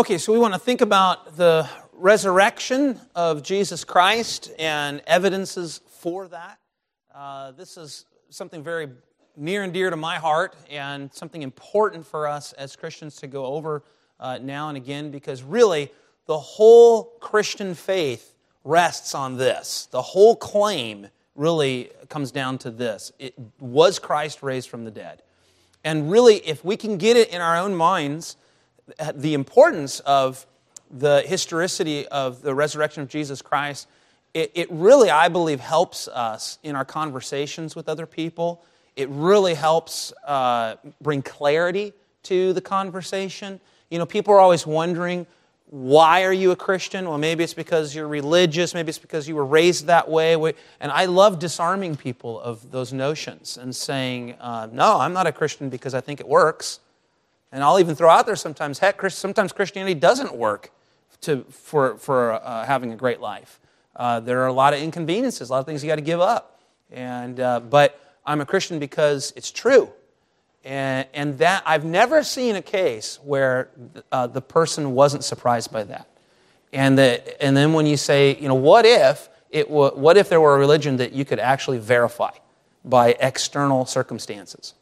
Okay, so we want to think about the resurrection of Jesus Christ and evidences for that. Uh, this is something very near and dear to my heart and something important for us as Christians to go over uh, now and again because really the whole Christian faith rests on this. The whole claim really comes down to this it, Was Christ raised from the dead? And really, if we can get it in our own minds, the importance of the historicity of the resurrection of Jesus Christ, it, it, really, I believe, helps us in our conversations with other people. It really helps uh, bring clarity to the conversation. You know, people are always wondering, why are you a Christian? Well, maybe it's because you're religious, maybe it's because you were raised that way. And I love disarming people of those notions and saying, uh, no, I'm not a Christian because I think it works. And I'll even throw out there sometimes, heck, sometimes Christianity doesn't work to, for, for uh, having a great life. Uh, there are a lot of inconveniences, a lot of things you got to give up. And, uh, but I'm a Christian because it's true. And, and that, I've never seen a case where uh, the person wasn't surprised by that. And, the, and then when you say, you know, what if, it w- what if there were a religion that you could actually verify by external circumstances?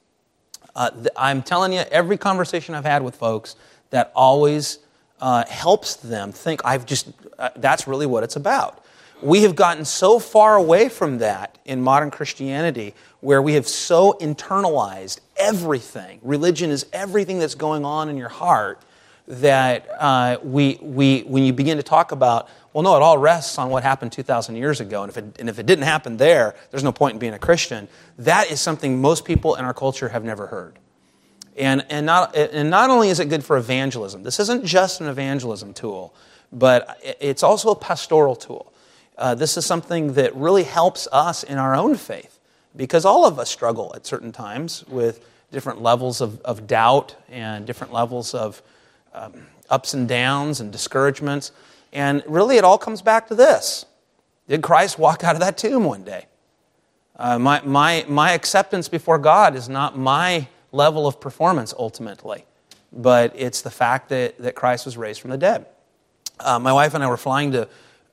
Uh, th- I'm telling you, every conversation I've had with folks, that always uh, helps them think, I've just, uh, that's really what it's about. We have gotten so far away from that in modern Christianity where we have so internalized everything. Religion is everything that's going on in your heart that uh, we, we, when you begin to talk about, well, no, it all rests on what happened 2,000 years ago. And if, it, and if it didn't happen there, there's no point in being a Christian. That is something most people in our culture have never heard. And, and, not, and not only is it good for evangelism, this isn't just an evangelism tool, but it's also a pastoral tool. Uh, this is something that really helps us in our own faith because all of us struggle at certain times with different levels of, of doubt and different levels of um, ups and downs and discouragements. And really, it all comes back to this Did Christ walk out of that tomb one day? Uh, my, my, my acceptance before God is not my level of performance ultimately, but it's the fact that, that Christ was raised from the dead. Uh, my wife and I were flying to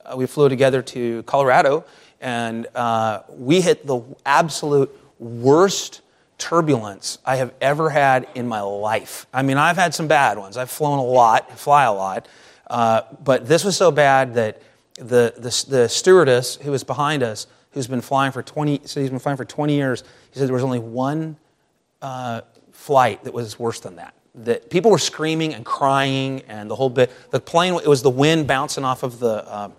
uh, we flew together to Colorado, and uh, we hit the absolute worst turbulence I have ever had in my life. I mean, I've had some bad ones. I've flown a lot, fly a lot, uh, but this was so bad that the, the, the, stewardess who was behind us, who's been flying for 20, so he's been flying for 20 years, he said there was only one uh, flight that was worse than that that people were screaming and crying and the whole bit. The plane, it was the wind bouncing off of the, uh,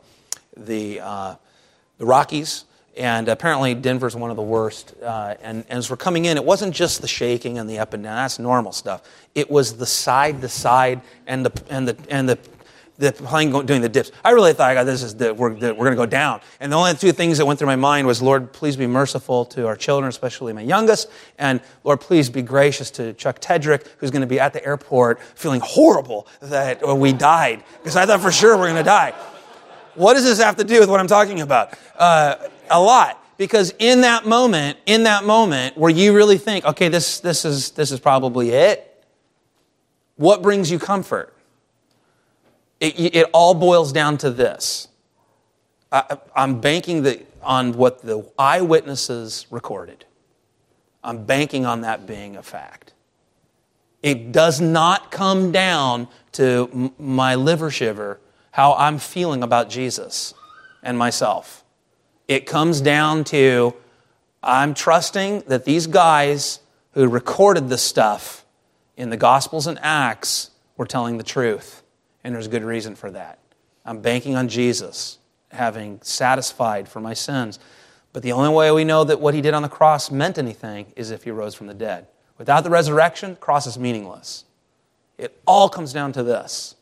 the, the Rockies, and apparently Denver's one of the worst. Uh, and, and, as we're coming in, it wasn't just the shaking and the up and down, that's normal stuff. It was the side to side and the, and the, and the, the plane going, doing the dips. I really thought, this is the, we're, the, we're going to go down. And the only two things that went through my mind was, Lord, please be merciful to our children, especially my youngest. And Lord, please be gracious to Chuck Tedrick, who's going to be at the airport feeling horrible that we died. Because I thought for sure we're going to die. What does this have to do with what I'm talking about? Uh, a lot. Because in that moment, in that moment where you really think, okay, this, this, is, this is probably it, what brings you comfort? It, it all boils down to this. I, I'm banking the, on what the eyewitnesses recorded. I'm banking on that being a fact. It does not come down to m- my liver shiver how I'm feeling about Jesus and myself. It comes down to I'm trusting that these guys who recorded this stuff in the Gospels and Acts were telling the truth. And there's good reason for that. I'm banking on Jesus having satisfied for my sins. But the only way we know that what he did on the cross meant anything is if he rose from the dead. Without the resurrection, the cross is meaningless. It all comes down to this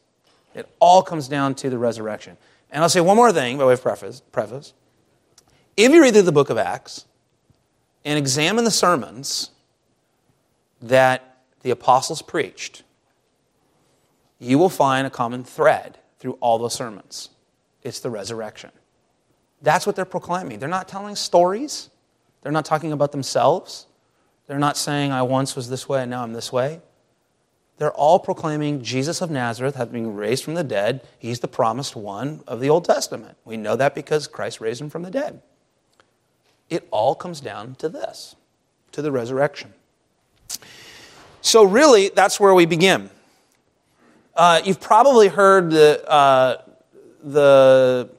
it all comes down to the resurrection. And I'll say one more thing by way of preface. preface. If you read through the book of Acts and examine the sermons that the apostles preached, you will find a common thread through all those sermons. It's the resurrection. That's what they're proclaiming. They're not telling stories, they're not talking about themselves. They're not saying, I once was this way and now I'm this way. they're all proclaiming Jesus of Nazareth has been raised from the dead. He's the promised one of the Old Testament. We know that because Christ raised him from the dead. It all comes down to this, to the resurrection. So, really, that's where we begin. Uh, you've probably heard the, uh, the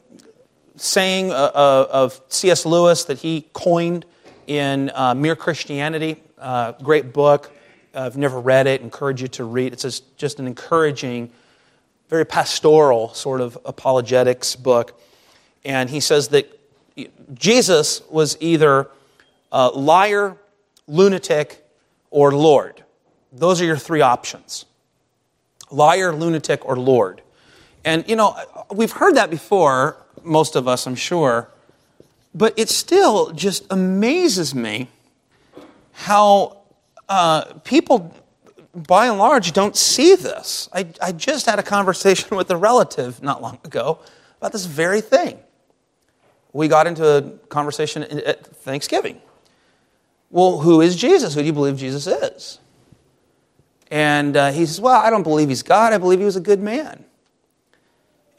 saying uh, uh of C.S. Lewis that he coined in uh, Mere Christianity, uh, great book. I've never read it, encourage you to read. It's just an encouraging, very pastoral sort of apologetics book. And he says that Jesus was either liar, lunatic, or Lord. Those are your three options liar, lunatic, or Lord. And, you know, we've heard that before, most of us, I'm sure, but it still just amazes me how uh, people, by and large, don't see this. I, I just had a conversation with a relative not long ago about this very thing. We got into a conversation at Thanksgiving. Well, who is Jesus? Who do you believe Jesus is? And uh, he says, Well, I don't believe he's God. I believe he was a good man.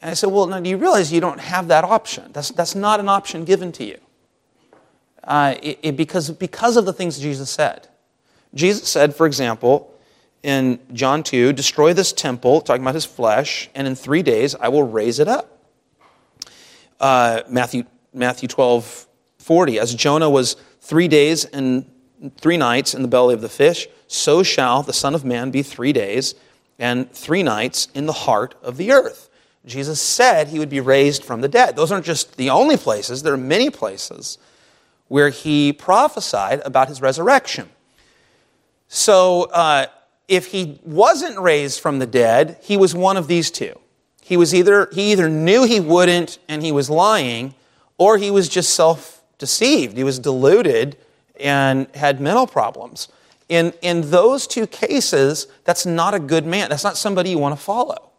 And I said, Well, now do you realize you don't have that option? That's, that's not an option given to you. Uh, it, it, because, because of the things Jesus said. Jesus said, for example, in John 2, destroy this temple, talking about his flesh, and in three days I will raise it up. Uh, Matthew, Matthew 12, 40, as Jonah was three days and three nights in the belly of the fish, so shall the Son of Man be three days and three nights in the heart of the earth. Jesus said he would be raised from the dead. Those aren't just the only places, there are many places where he prophesied about his resurrection. So, uh, if he wasn't raised from the dead, he was one of these two. He was either he either knew he wouldn't and he was lying, or he was just self-deceived. He was deluded and had mental problems. In, in those two cases, that's not a good man. That's not somebody you want to follow.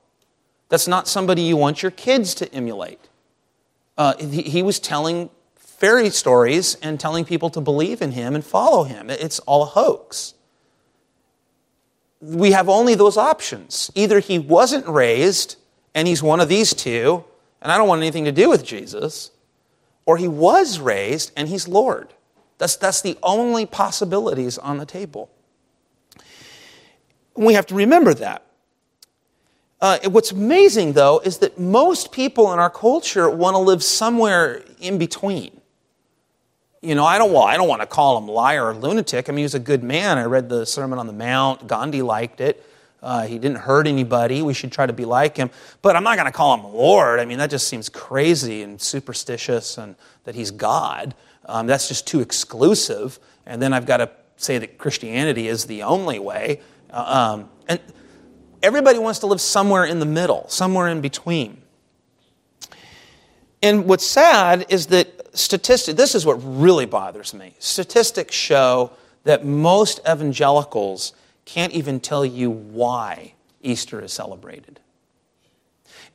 That's not somebody you want your kids to emulate. Uh, he, he was telling fairy stories and telling people to believe in him and follow him. It's all a hoax. We have only those options. Either he wasn't raised and he's one of these two, and I don't want anything to do with Jesus, or he was raised and he's Lord. That's, that's the only possibilities on the table. We have to remember that. Uh, what's amazing, though, is that most people in our culture want to live somewhere in between. You know, I don't, well, I don't want to call him liar or lunatic. I mean, he was a good man. I read the Sermon on the Mount. Gandhi liked it. Uh, he didn't hurt anybody. We should try to be like him. But I'm not going to call him Lord. I mean, that just seems crazy and superstitious and that he's God. Um, that's just too exclusive. And then I've got to say that Christianity is the only way. Uh, um, and everybody wants to live somewhere in the middle, somewhere in between. And what's sad is that statistics, this is what really bothers me. Statistics show that most evangelicals can't even tell you why Easter is celebrated.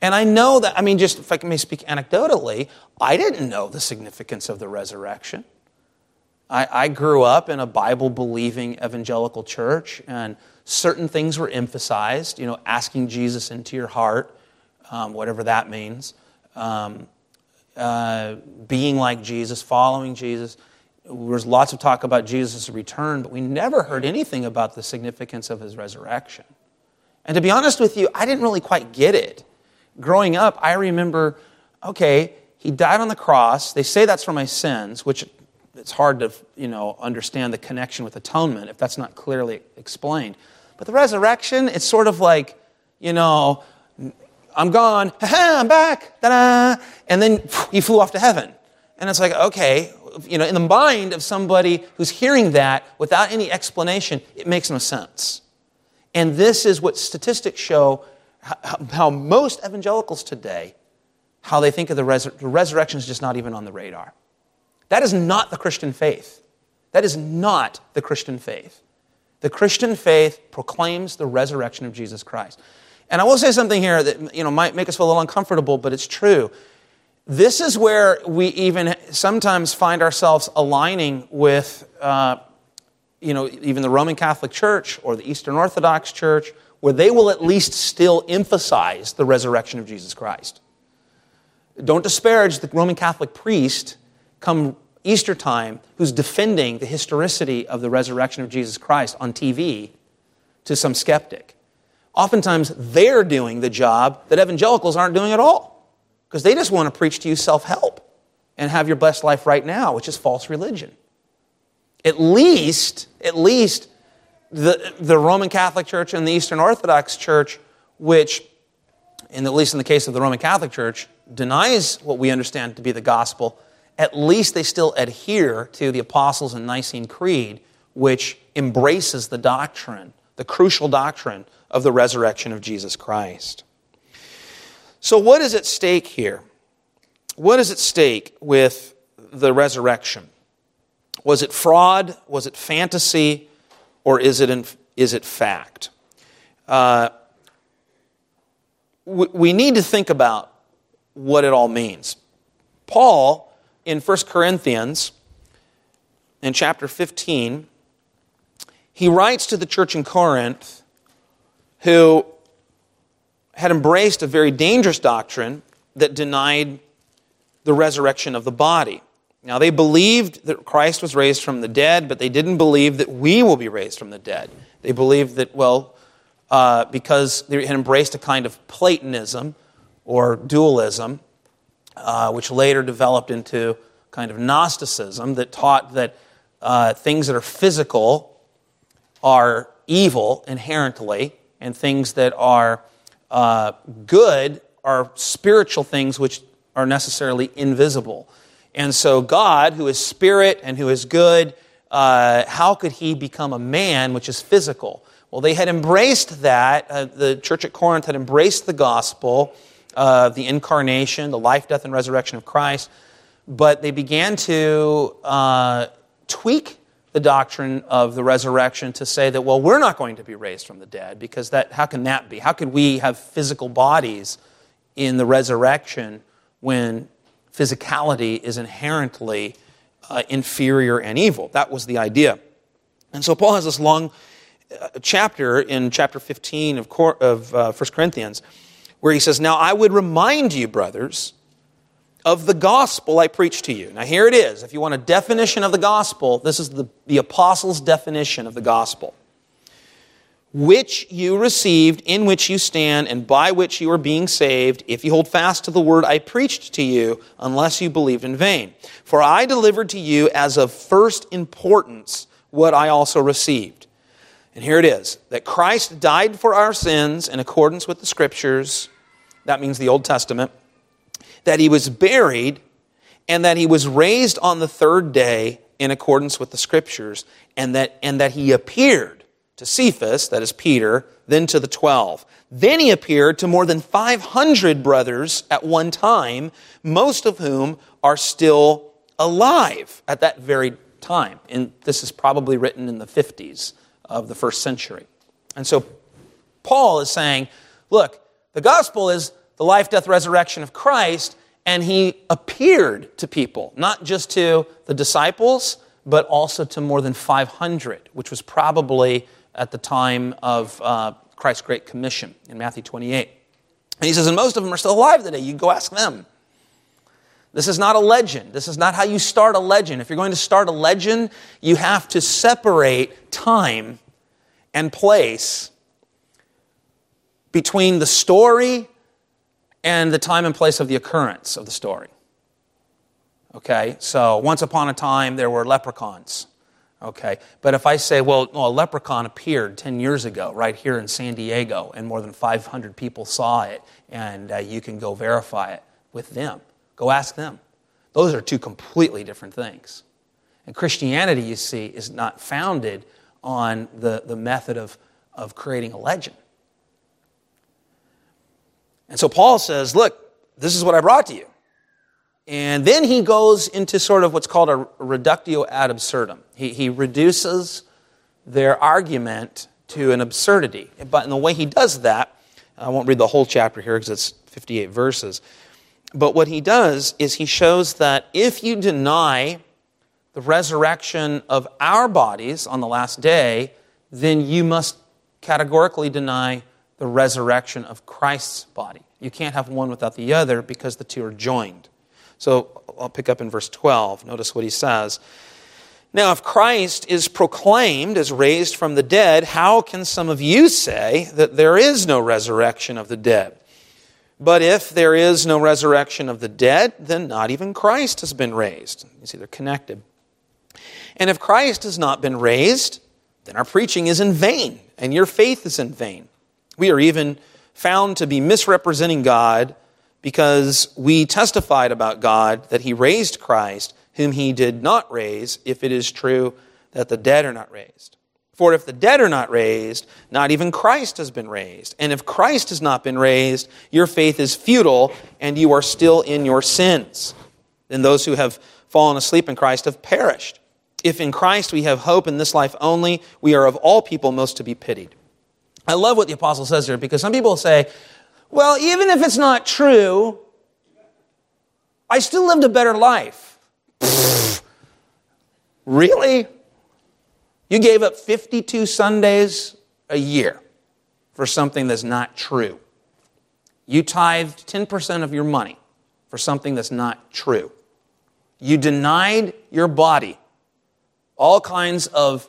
And I know that, I mean, just if I may speak anecdotally, I didn't know the significance of the resurrection. I, I grew up in a Bible believing evangelical church, and certain things were emphasized, you know, asking Jesus into your heart, um, whatever that means, um, uh, being like Jesus, following Jesus. There was lots of talk about Jesus' return, but we never heard anything about the significance of his resurrection. And to be honest with you, I didn't really quite get it growing up, I remember, okay, he died on the cross. They say that's for my sins, which it's hard to, you know, understand the connection with atonement if that's not clearly explained. But the resurrection, it's sort of like, you know, I'm gone, Ha-ha, I'm back, da-da, and then he flew off to heaven. And it's like, okay, you know, in the mind of somebody who's hearing that without any explanation, it makes no sense. And this is what statistics show how most evangelicals today, how they think of the, resur- the resurrection is just not even on the radar. That is not the Christian faith. That is not the Christian faith. The Christian faith proclaims the resurrection of Jesus Christ. And I will say something here that you know, might make us feel a little uncomfortable, but it's true. This is where we even sometimes find ourselves aligning with uh, you know, even the Roman Catholic Church or the Eastern Orthodox Church where they will at least still emphasize the resurrection of Jesus Christ. Don't disparage the Roman Catholic priest come Easter time who's defending the historicity of the resurrection of Jesus Christ on TV to some skeptic. Oftentimes, they're doing the job that evangelicals aren't doing at all because they just want to preach to you self help and have your best life right now, which is false religion. At least, at least, the, the Roman Catholic Church and the Eastern Orthodox Church, which, in, at least in the case of the Roman Catholic Church, denies what we understand to be the gospel, at least they still adhere to the Apostles' and Nicene Creed, which embraces the doctrine, the crucial doctrine of the resurrection of Jesus Christ. So, what is at stake here? What is at stake with the resurrection? Was it fraud? Was it fantasy? Or is it, in, is it fact? Uh, we, we need to think about what it all means. Paul, in 1 Corinthians, in chapter 15, he writes to the church in Corinth who had embraced a very dangerous doctrine that denied the resurrection of the body. Now, they believed that Christ was raised from the dead, but they didn't believe that we will be raised from the dead. They believed that, well, uh, because they had embraced a kind of Platonism or dualism, uh, which later developed into kind of Gnosticism that taught that uh, things that are physical are evil inherently, and things that are uh, good are spiritual things which are necessarily invisible. And so, God, who is spirit and who is good, uh, how could he become a man which is physical? Well, they had embraced that. Uh, the church at Corinth had embraced the gospel of the incarnation, the life, death, and resurrection of Christ, but they began to uh, tweak the doctrine of the resurrection to say that, well, we're not going to be raised from the dead because that, how can that be? How could we have physical bodies in the resurrection when physicality is inherently uh, inferior and evil? That was the idea. And so Paul has this long uh, chapter in chapter 15 of, Cor- of uh, 1 Corinthians where he says, Now I would remind you, brothers, of the gospel I preached to you. Now, here it is. If you want a definition of the gospel, this is the, the apostles' definition of the gospel. Which you received, in which you stand, and by which you are being saved, if you hold fast to the word I preached to you, unless you believed in vain. For I delivered to you as of first importance what I also received. And here it is that Christ died for our sins in accordance with the scriptures. That means the Old Testament that he was buried, and that he was raised on the third day in accordance with the scriptures, and that, and that he appeared to Cephas, that is Peter, then to the twelve. Then he appeared to more than 500 brothers at one time, most of whom are still alive at that very time. And this is probably written in the 50s of the first century. And so Paul is saying, look, the gospel is the life, death, resurrection of Christ, and he appeared to people, not just to the disciples, but also to more than 500, which was probably at the time of uh, Christ's Great Commission in Matthew 28. And he says, and most of them are still alive today. You go ask them. This is not a legend. This is not how you start a legend. If you're going to start a legend, you have to separate time and place between the story and the time and place of the occurrence of the story. Okay, so once upon a time there were leprechauns. Okay, but if I say, well, a leprechaun appeared 10 years ago right here in San Diego, and more than 500 people saw it, and uh, you can go verify it with them, go ask them. Those are two completely different things. And Christianity, you see, is not founded on the, the method of, of creating a legend. And so Paul says, Look, this is what I brought to you. And then he goes into sort of what's called a reductio ad absurdum. He, he reduces their argument to an absurdity. But in the way he does that, I won't read the whole chapter here because it's 58 verses. But what he does is he shows that if you deny the resurrection of our bodies on the last day, then you must categorically deny the resurrection of Christ's body. You can't have one without the other because the two are joined. So I'll pick up in verse 12. Notice what he says. Now, if Christ is proclaimed as raised from the dead, how can some of you say that there is no resurrection of the dead? But if there is no resurrection of the dead, then not even Christ has been raised. You see, they're connected. And if Christ has not been raised, then our preaching is in vain, and your faith is in vain. We are even found to be misrepresenting God because we testified about God that He raised Christ, whom He did not raise, if it is true that the dead are not raised. For if the dead are not raised, not even Christ has been raised. And if Christ has not been raised, your faith is futile, and you are still in your sins. Then those who have fallen asleep in Christ have perished. If in Christ we have hope in this life only, we are of all people most to be pitied. I love what the apostle says here because some people say, well, even if it's not true, I still lived a better life. really? You gave up 52 Sundays a year for something that's not true. You tithed 10% of your money for something that's not true. You denied your body all kinds of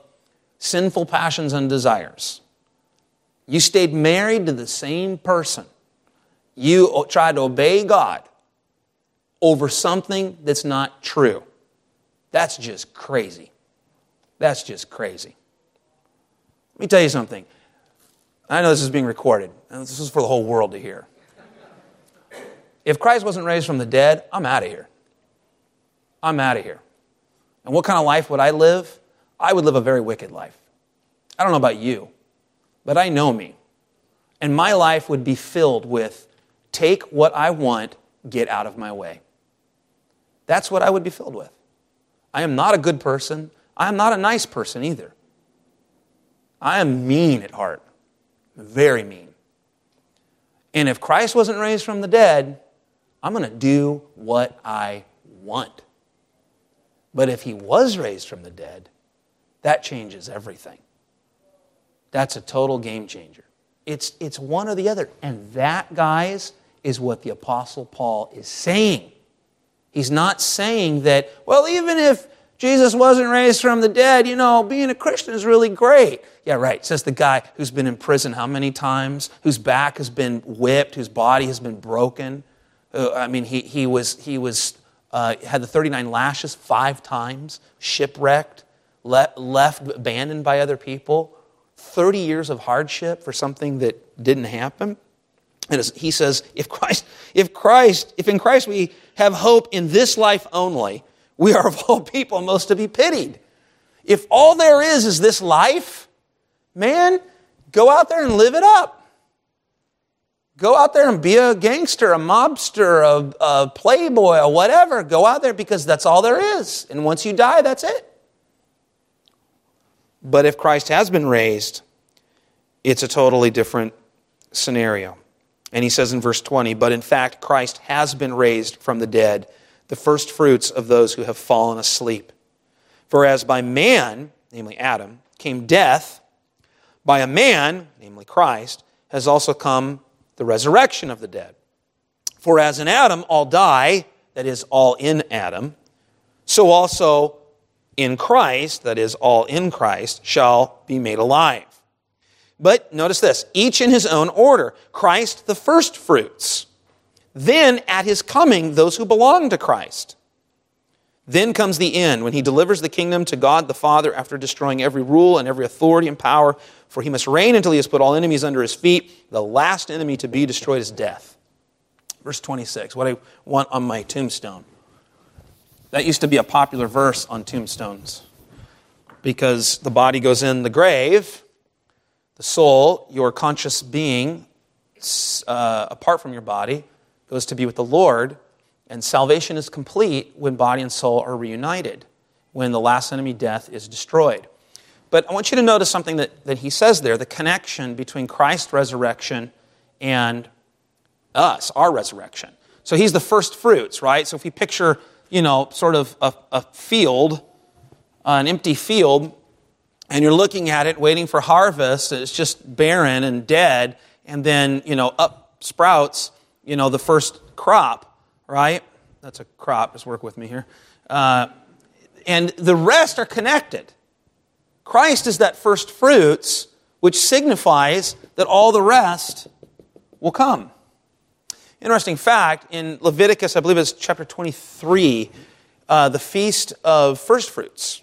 sinful passions and desires. You stayed married to the same person. You try to obey God over something that's not true. That's just crazy. That's just crazy. Let me tell you something. I know this is being recorded, and this is for the whole world to hear. If Christ wasn't raised from the dead, I'm out of here. I'm out of here. And what kind of life would I live? I would live a very wicked life. I don't know about you, but I know me. And my life would be filled with take what I want, get out of my way. That's what I would be filled with. I am not a good person. I am not a nice person either. I am mean at heart, very mean. And if Christ wasn't raised from the dead, I'm going to do what I want. But if he was raised from the dead, that changes everything. That's a total game changer. It's, it's one or the other. And that, guys, is what the Apostle Paul is saying. He's not saying that, well, even if Jesus wasn't raised from the dead, you know, being a Christian is really great. Yeah, right. Says the guy who's been in prison how many times, whose back has been whipped, whose body has been broken. Uh, I mean, he, he was, he was uh, had the 39 lashes five times, shipwrecked, le- left abandoned by other people, 30 years of hardship for something that didn't happen. And he says, if Christ, if Christ, if in Christ we have hope in this life only, we are of all people most to be pitied. If all there is is this life, man, go out there and live it up. Go out there and be a gangster, a mobster, a, a playboy, or whatever. Go out there because that's all there is. And once you die, that's it. But if Christ has been raised, it's a totally different scenario. And he says in verse 20, but in fact, Christ has been raised from the dead, the first fruits of those who have fallen asleep. For as by man, namely Adam, came death, by a man, namely Christ, has also come the resurrection of the dead. For as in Adam all die, that is, all in Adam, so also in Christ, that is, all in Christ, shall be made alive. But notice this each in his own order Christ the first fruits. Then at his coming, those who belong to Christ. Then comes the end, when he delivers the kingdom to God the Father after destroying every rule and every authority and power, for he must reign until he has put all enemies under his feet. The last enemy to be destroyed is death. Verse 26, what I want on my tombstone. That used to be a popular verse on tombstones because the body goes in the grave, the soul, your conscious being, uh, apart from your body, goes to be with the Lord and salvation is complete when body and soul are reunited, when the last enemy, death, is destroyed. But I want you to notice something that, that he says there the connection between Christ's resurrection and us, our resurrection. So he's the first fruits, right? So if you picture, you know, sort of a, a field, an empty field, and you're looking at it waiting for harvest, it's just barren and dead, and then, you know, up sprouts, you know, the first crop, right? That's a crop, just work with me here. Uh, and the rest are connected. Christ is that first fruits, which signifies that all the rest will come. Interesting fact in Leviticus, I believe it's chapter 23, uh, the feast of first fruits.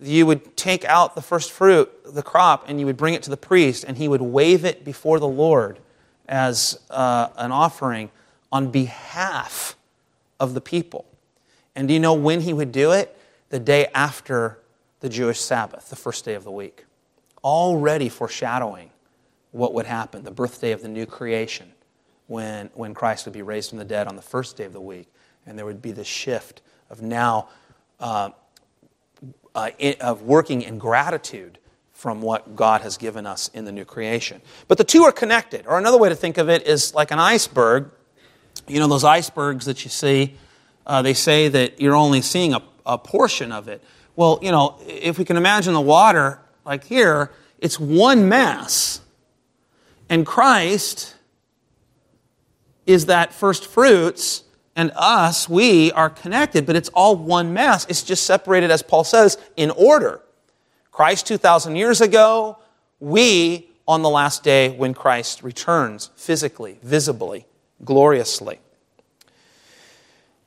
You would take out the first fruit, the crop, and you would bring it to the priest, and he would wave it before the Lord as uh, an offering on behalf of the people. And do you know when he would do it? The day after the Jewish Sabbath, the first day of the week. Already foreshadowing what would happen, the birthday of the new creation, when, when Christ would be raised from the dead on the first day of the week. And there would be the shift of now uh, uh, of working in gratitude from what God has given us in the new creation. But the two are connected. Or another way to think of it is like an iceberg. You know, those icebergs that you see, uh, they say that you're only seeing a, a portion of it. Well, you know, if we can imagine the water like here, it's one mass. And Christ is that first fruits and us, we are connected, but it's all one mass. It's just separated, as Paul says, in order. Christ 2,000 years ago, we on the last day when Christ returns physically, visibly, gloriously.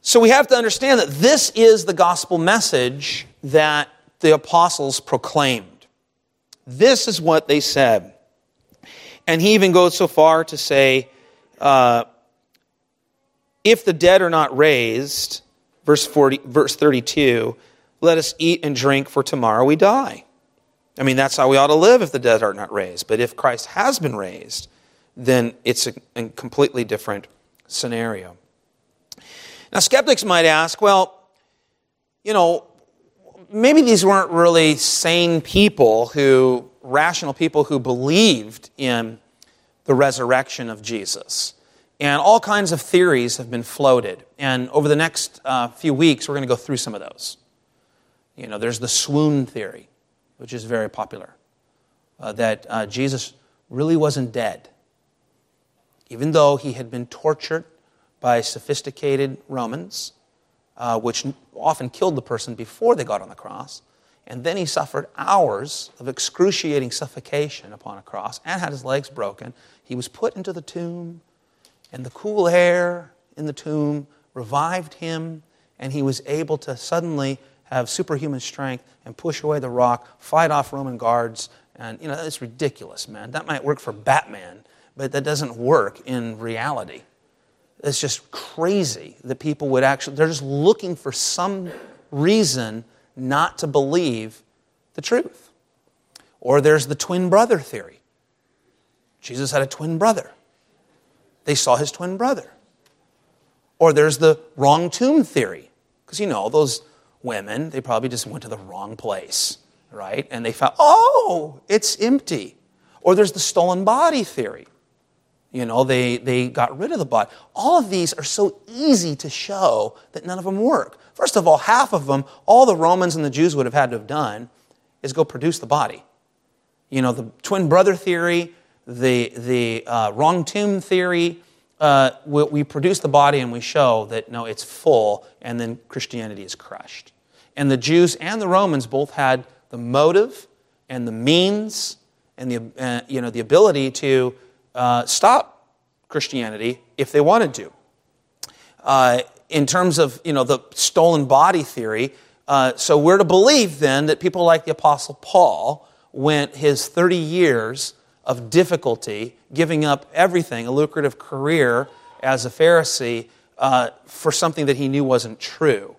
So we have to understand that this is the gospel message that the apostles proclaimed. This is what they said. And he even goes so far to say, uh, if the dead are not raised, verse, 40, verse 32, let us eat and drink, for tomorrow we die. I mean, that's how we ought to live if the dead are not raised. But if Christ has been raised, then it's a, a completely different scenario. Now, skeptics might ask, well, you know, maybe these weren't really sane people who, rational people who believed in the resurrection of Jesus. And all kinds of theories have been floated. And over the next uh, few weeks, we're going to go through some of those. You know, there's the swoon theory, which is very popular, uh, that uh, Jesus really wasn't dead. Even though he had been tortured by sophisticated Romans, uh, which often killed the person before they got on the cross, and then he suffered hours of excruciating suffocation upon a cross and had his legs broken. He was put into the tomb and the cool air in the tomb revived him, and he was able to suddenly have superhuman strength and push away the rock, fight off Roman guards. And, you know, that's ridiculous, man. That might work for Batman, but that doesn't work in reality. It's just crazy that people would actually, they're just looking for some reason not to believe the truth. Or there's the twin brother theory. Jesus had a twin brother they saw his twin brother. Or there's the wrong tomb theory. Because you know, those women, they probably just went to the wrong place, right? And they found, oh, it's empty. Or there's the stolen body theory. You know, they, they got rid of the body. All of these are so easy to show that none of them work. First of all, half of them, all the Romans and the Jews would have had to have done is go produce the body. You know, the twin brother theory, the, the uh, wrong tomb theory, uh, we, we, produce the body and we show that no, it's full, and then Christianity is crushed. And the Jews and the Romans both had the motive and the means and the, uh, you know, the ability to uh, stop Christianity if they wanted to. Uh, in terms of you know, the stolen body theory, uh, so we're to believe then that people like the Apostle Paul went his 30 years of difficulty, giving up everything, a lucrative career as a Pharisee, uh, for something that he knew wasn't true.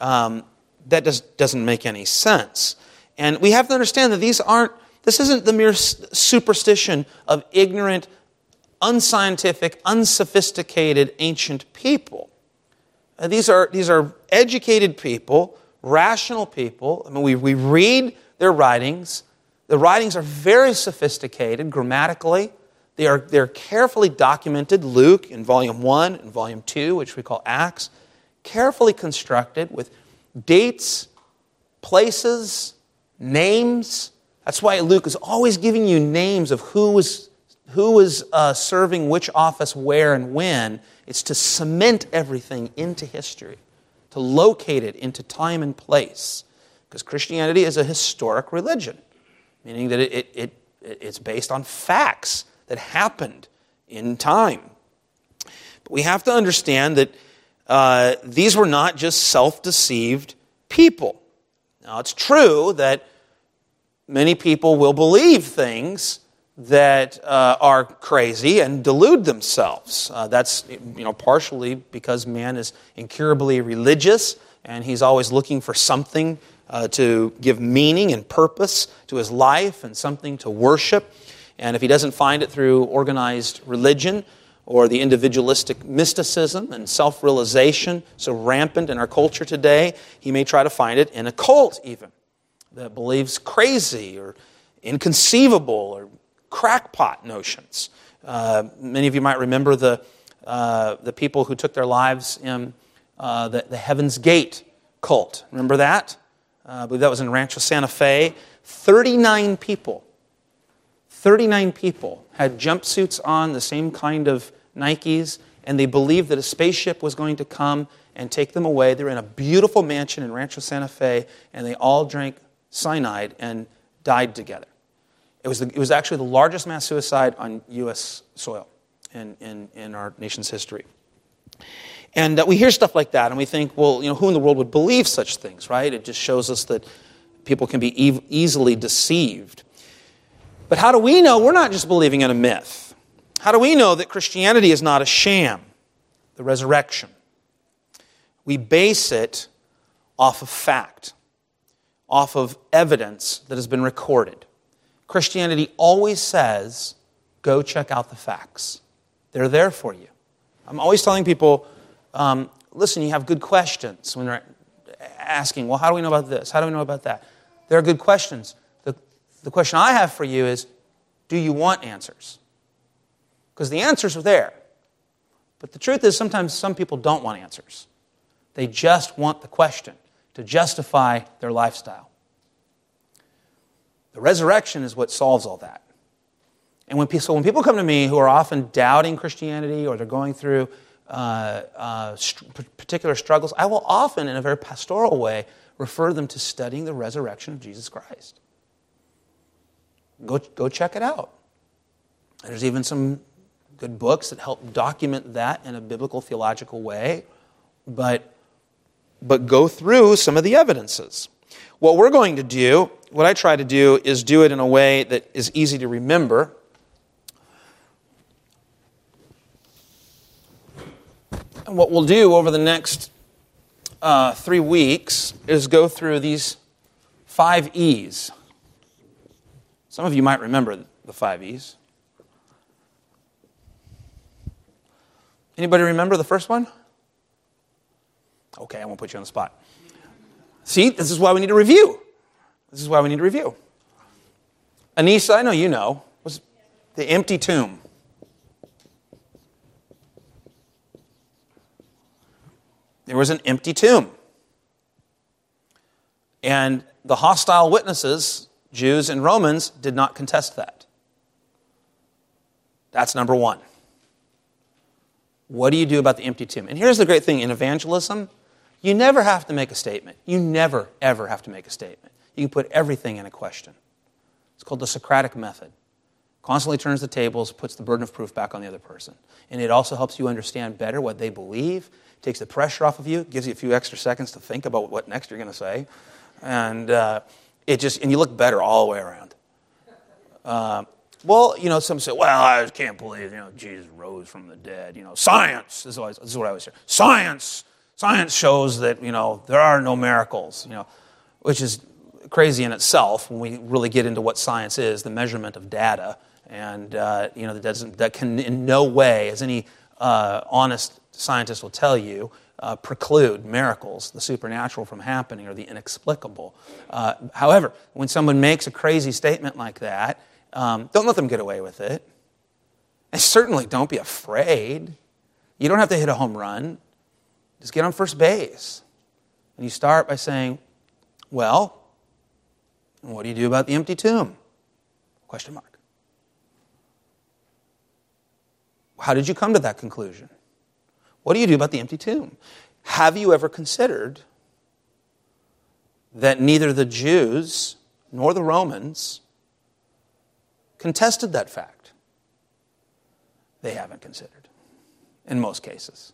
Um, that just doesn't make any sense. And we have to understand that these aren't, this isn't the mere superstition of ignorant, unscientific, unsophisticated ancient people. Uh, these, are, these are educated people, rational people. I mean, we, we read their writings, the writings are very sophisticated grammatically. They are, they're carefully documented. Luke in volume 1 and volume 2, which we call Acts, carefully constructed with dates, places, names. That's why Luke is always giving you names of who was who was uh, serving which office where and when. It's to cement everything into history, to locate it into time and place. Because Christianity is a historic religion, meaning that it, it, it, it's based on facts that happened in time. But we have to understand that uh, these were not just self deceived people. Now, it's true that many people will believe things that uh, are crazy and delude themselves. Uh, that's you know partially because man is incurably religious and he's always looking for something uh, to give meaning and purpose to his life and something to worship. And if he doesn't find it through organized religion or the individualistic mysticism and self realization so rampant in our culture today, he may try to find it in a cult, even that believes crazy or inconceivable or crackpot notions. Uh, many of you might remember the, uh, the people who took their lives in uh, the, the Heaven's Gate cult. Remember that? Uh, I believe that was in Rancho Santa Fe. 39 people, 39 people had jumpsuits on, the same kind of Nikes, and they believed that a spaceship was going to come and take them away. They're in a beautiful mansion in Rancho Santa Fe, and they all drank cyanide and died together. It was, the, it was actually the largest mass suicide on U.S. soil in, in, in our nation's history. And we hear stuff like that, and we think, well, you know, who in the world would believe such things, right? It just shows us that people can be e- easily deceived. But how do we know we're not just believing in a myth? How do we know that Christianity is not a sham, the resurrection? We base it off of fact, off of evidence that has been recorded. Christianity always says, go check out the facts. They're there for you. I'm always telling people, um, listen, you have good questions when they're asking, well, how do we know about this? How do we know about that? There are good questions. The, the question I have for you is, do you want answers? Because the answers are there. But the truth is, sometimes some people don't want answers. They just want the question to justify their lifestyle. The resurrection is what solves all that. And when, people, so when people come to me who are often doubting Christianity or they're going through uh, uh, st- particular struggles, I will often, in a very pastoral way, refer them to studying the resurrection of Jesus Christ. Go, go check it out. There's even some good books that help document that in a biblical theological way, but, but go through some of the evidences. What we're going to do, what I try to do, is do it in a way that is easy to remember. And what we'll do over the next uh, three weeks is go through these five E's. Some of you might remember the five E's. Anybody remember the first one? Okay, I won't put you on the spot. See, this is why we need to review. This is why we need to review. Anissa, I know you know, was the empty tomb. There was an empty tomb. And the hostile witnesses, Jews and Romans, did not contest that. That's number one. What do you do about the empty tomb? And here's the great thing in evangelism you never have to make a statement. You never, ever have to make a statement. You can put everything in a question. It's called the Socratic method. Constantly turns the tables, puts the burden of proof back on the other person. And it also helps you understand better what they believe, takes the pressure off of you, gives you a few extra seconds to think about what next you're going to say. And uh, it just, and you look better all the way around. Uh, well, you know, some say, well, I can't believe, you know, Jesus rose from the dead. You know, science, this is, always, this is what I always hear. Science Science shows that, you know, there are no miracles, you know, which is crazy in itself when we really get into what science is, the measurement of data. And, uh, you know, that, doesn't, that can in no way, as any uh, honest scientists will tell you, uh, preclude miracles, the supernatural from happening or the inexplicable. Uh, however, when someone makes a crazy statement like that, um, don't let them get away with it. And certainly don't be afraid. You don't have to hit a home run. Just get on first base. And you start by saying, Well, what do you do about the empty tomb? Question mark. How did you come to that conclusion? What do you do about the empty tomb? Have you ever considered that neither the Jews nor the Romans contested that fact? They haven't considered, in most cases.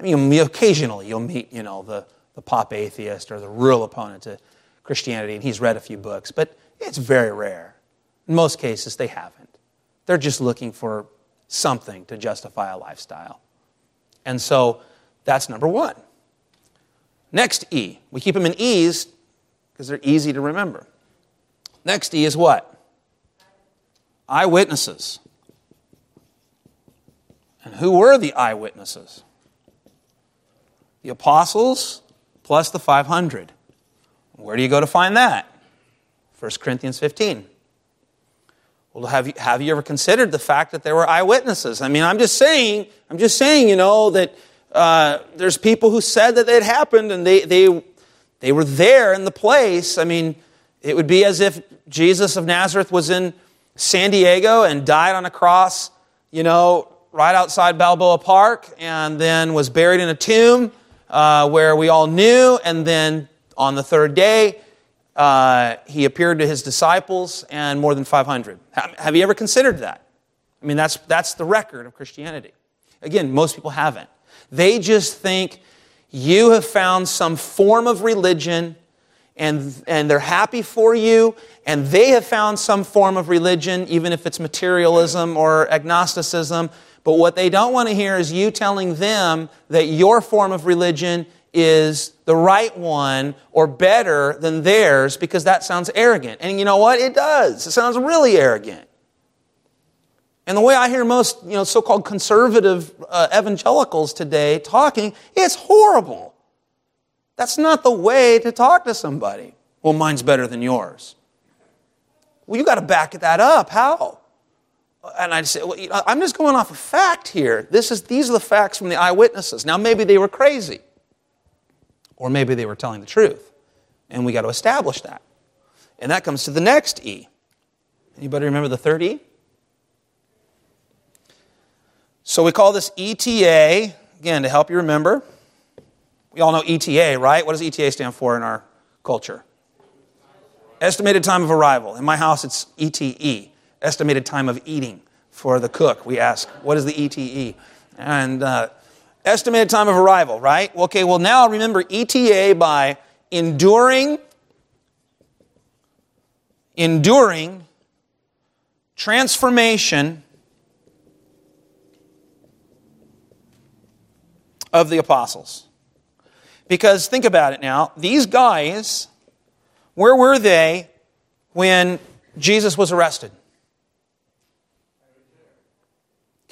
I mean, occasionally you'll meet, you know, the, the pop atheist or the real opponent to Christianity, and he's read a few books, but it's very rare. In most cases, they haven't. They're just looking for something to justify a lifestyle. And so that's number one. Next E. We keep them in E's because they're easy to remember. Next E is what? Eyewitnesses. And who were the eyewitnesses? The apostles plus the 500. Where do you go to find that? 1 Corinthians 15. Well, have you, have you ever considered the fact that there were eyewitnesses? I mean, I'm just saying, I'm just saying, you know, that uh, there's people who said that it happened and they, they, they were there in the place. I mean, it would be as if Jesus of Nazareth was in San Diego and died on a cross, you know, right outside Balboa Park, and then was buried in a tomb uh, where we all knew, and then on the third day, uh, he appeared to his disciples and more than 500. Have you ever considered that? I mean, that's, that's the record of Christianity. Again, most people haven't. They just think you have found some form of religion and, and they're happy for you, and they have found some form of religion, even if it's materialism or agnosticism. But what they don't want to hear is you telling them that your form of religion is the right one or better than theirs because that sounds arrogant. And you know what? It does. It sounds really arrogant. And the way I hear most, you know, so-called conservative uh, evangelicals today talking, it's horrible. That's not the way to talk to somebody. Well, mine's better than yours. Well, you got to back that up. How? And I'd say, well, I'm just going off a fact here. This is, these are the facts from the eyewitnesses. Now, maybe they were crazy. Or maybe they were telling the truth. And we got to establish that. And that comes to the next E. Anybody remember the third E? So we call this ETA, again, to help you remember. We all know ETA, right? What does ETA stand for in our culture? Estimated time of arrival. In my house, it's ETE, estimated time of eating for the cook. We ask, what is the ETE? And uh, Estimated time of arrival, right? Okay, well, now remember ETA by enduring, enduring transformation of the apostles. Because think about it now. These guys, where were they when Jesus was arrested?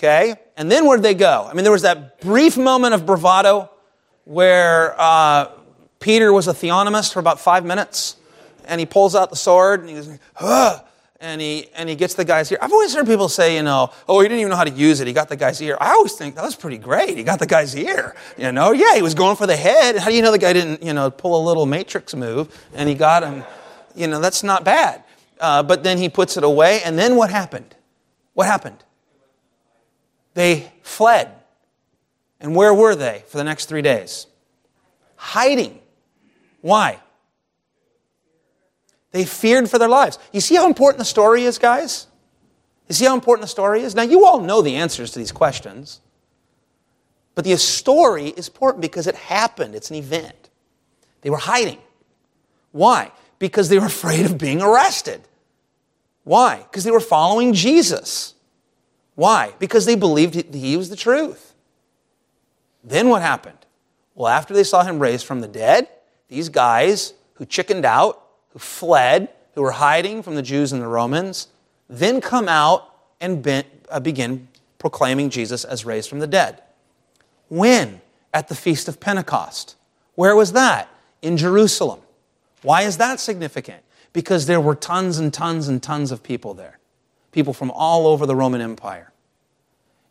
Okay? And then where'd they go? I mean, there was that brief moment of bravado where uh, Peter was a theonomist for about five minutes, and he pulls out the sword and he goes, and he and he gets the guy's ear. I've always heard people say, you know, oh, he didn't even know how to use it. He got the guy's ear. I always think that was pretty great. He got the guy's ear. You know, yeah, he was going for the head. How do you know the guy didn't, you know, pull a little matrix move and he got him? You know, that's not bad. Uh, but then he puts it away, and then what happened? What happened? They fled. And where were they for the next three days? Hiding. Why? They feared for their lives. You see how important the story is, guys? You see how important the story is? Now, you all know the answers to these questions. But the story is important because it happened, it's an event. They were hiding. Why? Because they were afraid of being arrested. Why? Because they were following Jesus. Why? Because they believed he was the truth. Then what happened? Well, after they saw him raised from the dead, these guys who chickened out, who fled, who were hiding from the Jews and the Romans, then come out and uh, begin proclaiming Jesus as raised from the dead. When? At the Feast of Pentecost. Where was that? In Jerusalem. Why is that significant? Because there were tons and tons and tons of people there people from all over the Roman Empire.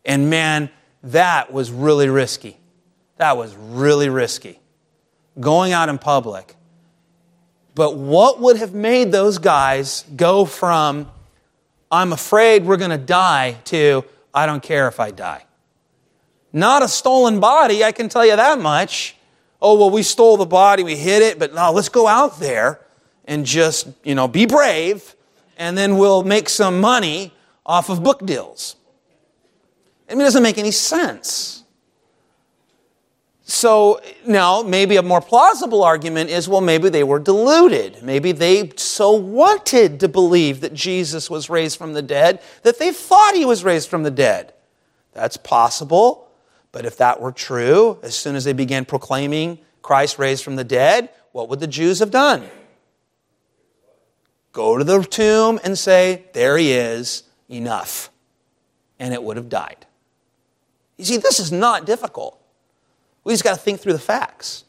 And man, that was really risky. That was really risky. Going out in public. But what would have made those guys go from, I'm afraid we're going to die, to, I don't care if I die. Not a stolen body, I can tell you that much. Oh, well, we stole the body, we hid it, but now let's go out there and just, you know, be brave, and then we'll make some money off of book deals. I mean, it doesn't make any sense. So now, maybe a more plausible argument is well, maybe they were deluded. Maybe they so wanted to believe that Jesus was raised from the dead that they thought he was raised from the dead. That's possible. But if that were true, as soon as they began proclaiming Christ raised from the dead, what would the Jews have done? Go to the tomb and say, There he is, enough. And it would have died. You see, this is not difficult. We just got to think through the facts,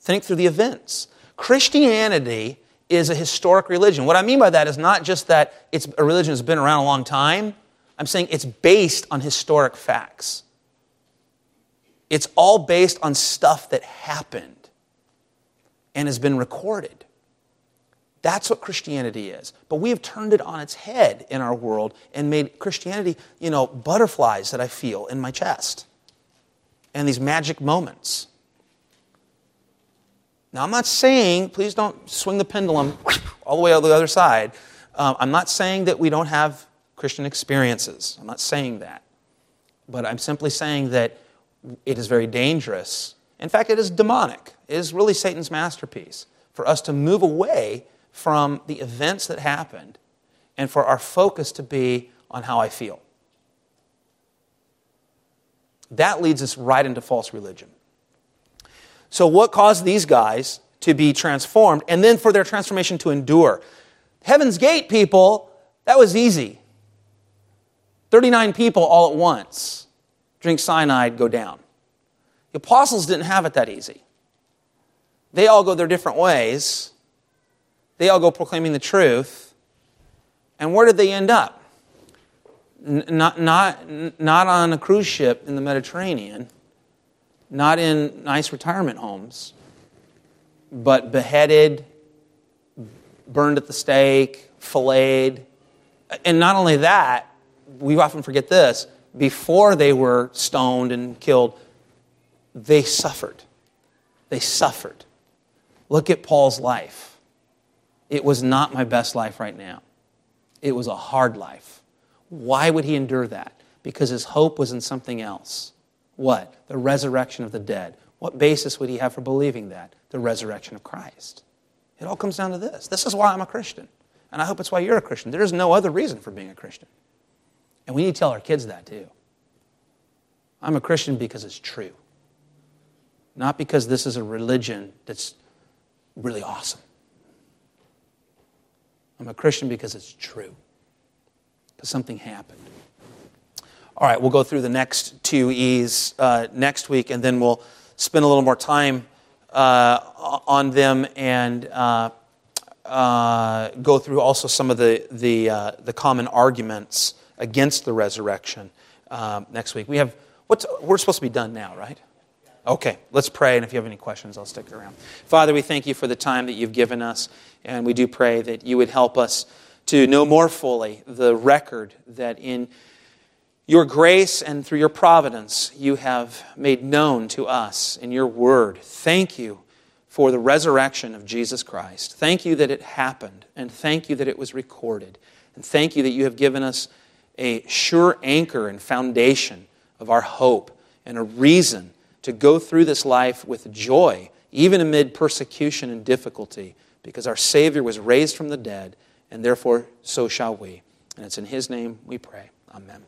think through the events. Christianity is a historic religion. What I mean by that is not just that it's a religion that's been around a long time, I'm saying it's based on historic facts. It's all based on stuff that happened and has been recorded. That's what Christianity is. But we have turned it on its head in our world and made Christianity, you know, butterflies that I feel in my chest and these magic moments. Now, I'm not saying, please don't swing the pendulum all the way on the other side. Um, I'm not saying that we don't have Christian experiences. I'm not saying that. But I'm simply saying that it is very dangerous. In fact, it is demonic. It is really Satan's masterpiece for us to move away from the events that happened and for our focus to be on how I feel. That leads us right into false religion. So, what caused these guys to be transformed and then for their transformation to endure? Heaven's Gate people, that was easy. 39 people all at once drink cyanide, go down. The apostles didn't have it that easy. They all go their different ways, they all go proclaiming the truth. And where did they end up? not, not, not on a cruise ship in the Mediterranean, not in nice retirement homes, but beheaded, burned at the stake, filleted. And not only that, we often forget this before they were stoned and killed, they suffered. They suffered. Look at Paul's life. It was not my best life right now, it was a hard life. Why would he endure that? Because his hope was in something else. What? The resurrection of the dead. What basis would he have for believing that? The resurrection of Christ. It all comes down to this. This is why I'm a Christian. And I hope it's why you're a Christian. There is no other reason for being a Christian. And we need to tell our kids that too. I'm a Christian because it's true, not because this is a religion that's really awesome. I'm a Christian because it's true because something happened. All right, we'll go through the next two E's uh, next week, and then we'll spend a little more time uh, on them and uh, uh go through also some of the, the, uh, the common arguments against the resurrection uh, next week. We have, what's, we're supposed to be done now, right? Okay, let's pray, and if you have any questions, I'll stick around. Father, we thank you for the time that you've given us, and we do pray that you would help us to know more fully the record that in your grace and through your providence you have made known to us in your word. Thank you for the resurrection of Jesus Christ. Thank you that it happened, and thank you that it was recorded. And thank you that you have given us a sure anchor and foundation of our hope and a reason to go through this life with joy, even amid persecution and difficulty, because our Savior was raised from the dead and therefore so shall we. And it's in his name we pray. Amen.